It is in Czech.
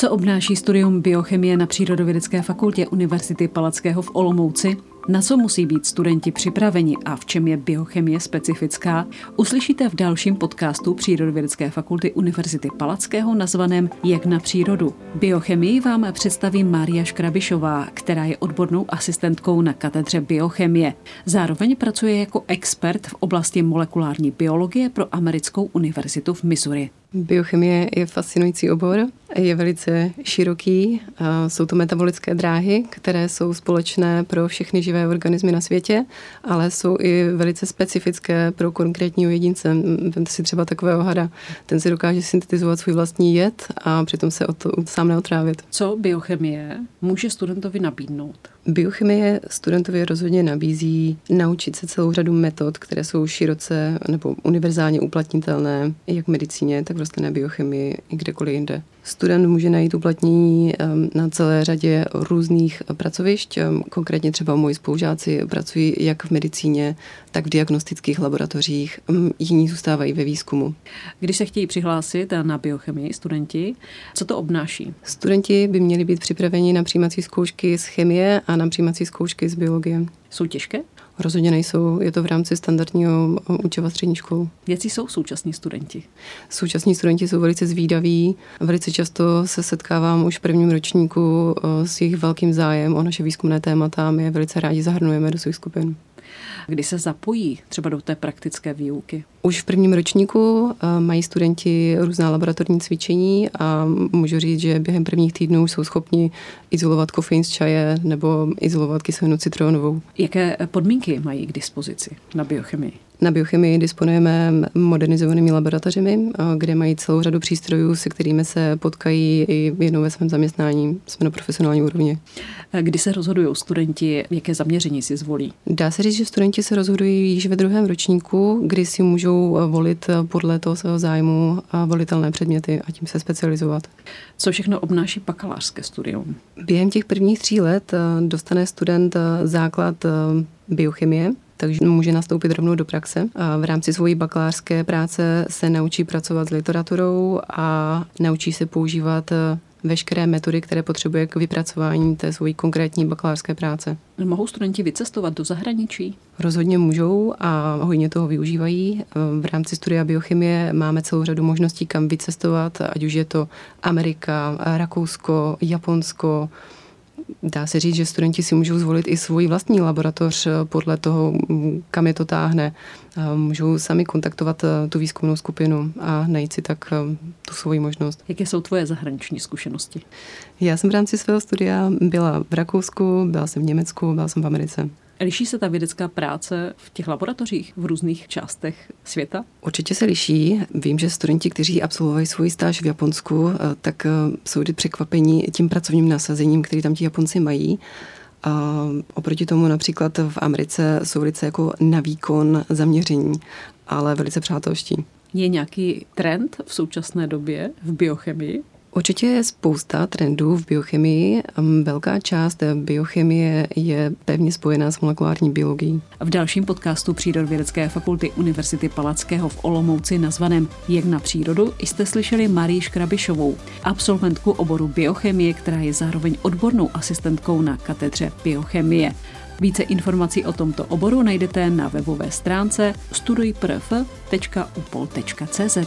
Co obnáší studium biochemie na Přírodovědecké fakultě Univerzity Palackého v Olomouci? Na co musí být studenti připraveni a v čem je biochemie specifická, uslyšíte v dalším podcastu Přírodovědecké fakulty Univerzity Palackého nazvaném Jak na přírodu. Biochemii vám představí Mária Škrabišová, která je odbornou asistentkou na katedře biochemie. Zároveň pracuje jako expert v oblasti molekulární biologie pro americkou univerzitu v Missouri. Biochemie je fascinující obor, je velice široký. Jsou to metabolické dráhy, které jsou společné pro všechny živé organismy na světě, ale jsou i velice specifické pro konkrétního jedince. Vemte si třeba takového hada. Ten si dokáže syntetizovat svůj vlastní jed a přitom se o to sám neotrávit. Co biochemie může studentovi nabídnout? Biochemie studentovi rozhodně nabízí naučit se celou řadu metod, které jsou široce nebo univerzálně uplatnitelné jak v medicíně, tak v rostlinné biochemii i kdekoliv jinde. Student může najít uplatnění na celé řadě různých pracovišť. Konkrétně třeba moji spolužáci pracují jak v medicíně, tak v diagnostických laboratořích. Jiní zůstávají ve výzkumu. Když se chtějí přihlásit na biochemii studenti, co to obnáší? Studenti by měli být připraveni na přijímací zkoušky z chemie a na přijímací zkoušky z biologie. Jsou těžké? Rozhodně nejsou, je to v rámci standardního učiva střední školu. Jaký jsou současní studenti? Současní studenti jsou velice zvídaví. Velice často se setkávám už v prvním ročníku s jejich velkým zájem o naše výzkumné témata. My je velice rádi zahrnujeme do svých skupin kdy se zapojí třeba do té praktické výuky? Už v prvním ročníku eh, mají studenti různá laboratorní cvičení a můžu říct, že během prvních týdnů jsou schopni izolovat kofein z čaje nebo izolovat kyselinu citronovou. Jaké podmínky mají k dispozici na biochemii? Na biochemii disponujeme modernizovanými laboratořemi, kde mají celou řadu přístrojů, se kterými se potkají i jednou ve svém zaměstnání. Jsme na profesionální úrovni. Kdy se rozhodují studenti, jaké zaměření si zvolí? Dá se říct, že studenti se rozhodují již ve druhém ročníku, kdy si můžou volit podle toho svého zájmu volitelné předměty a tím se specializovat. Co všechno obnáší bakalářské studium? Během těch prvních tří let dostane student základ biochemie, takže může nastoupit rovnou do praxe. A v rámci svojí bakalářské práce se naučí pracovat s literaturou a naučí se používat eh, veškeré metody, které potřebuje k vypracování té svojí konkrétní bakalářské práce. Mohou studenti vycestovat do zahraničí? Rozhodně můžou a hodně toho využívají. V rámci studia biochemie máme celou řadu možností, kam vycestovat, ať už je to Amerika, Rakousko, Japonsko, dá se říct, že studenti si můžou zvolit i svůj vlastní laboratoř eh, podle toho, mm, kam je to táhne. Můžou sami kontaktovat eh, tu výzkumnou skupinu a najít si tak eh, tu svoji možnost. Jaké jsou tvoje zahraniční zkušenosti? Já jsem v rámci svého studia byla v Rakousku, byla jsem v Německu, byla jsem v Americe. Liší se ta vědecká práce v těch laboratořích v různých částech světa? Určitě se liší. Vím, že studenti, kteří absolvovají svůj stáž v Japonsku, eh, tak eh, jsou překvapení tím pracovním nasazením, který tam ti Japonci mají. A oproti tomu například v Americe jsou velice jako na výkon zaměření, ale velice přátelští. Je nějaký trend v současné době v biochemii? Určitě je spousta trendů v biochemii. Velká část biochemie je pevně spojená s molekulární biologií. V dalším podcastu Přírodovědecké fakulty Univerzity Palackého v Olomouci nazvaném Jak na přírodu jste slyšeli Marii Škrabišovou, absolventku oboru biochemie, která je zároveň odbornou asistentkou na katedře biochemie. Více informací o tomto oboru najdete na webové stránce studujprf.upol.cz.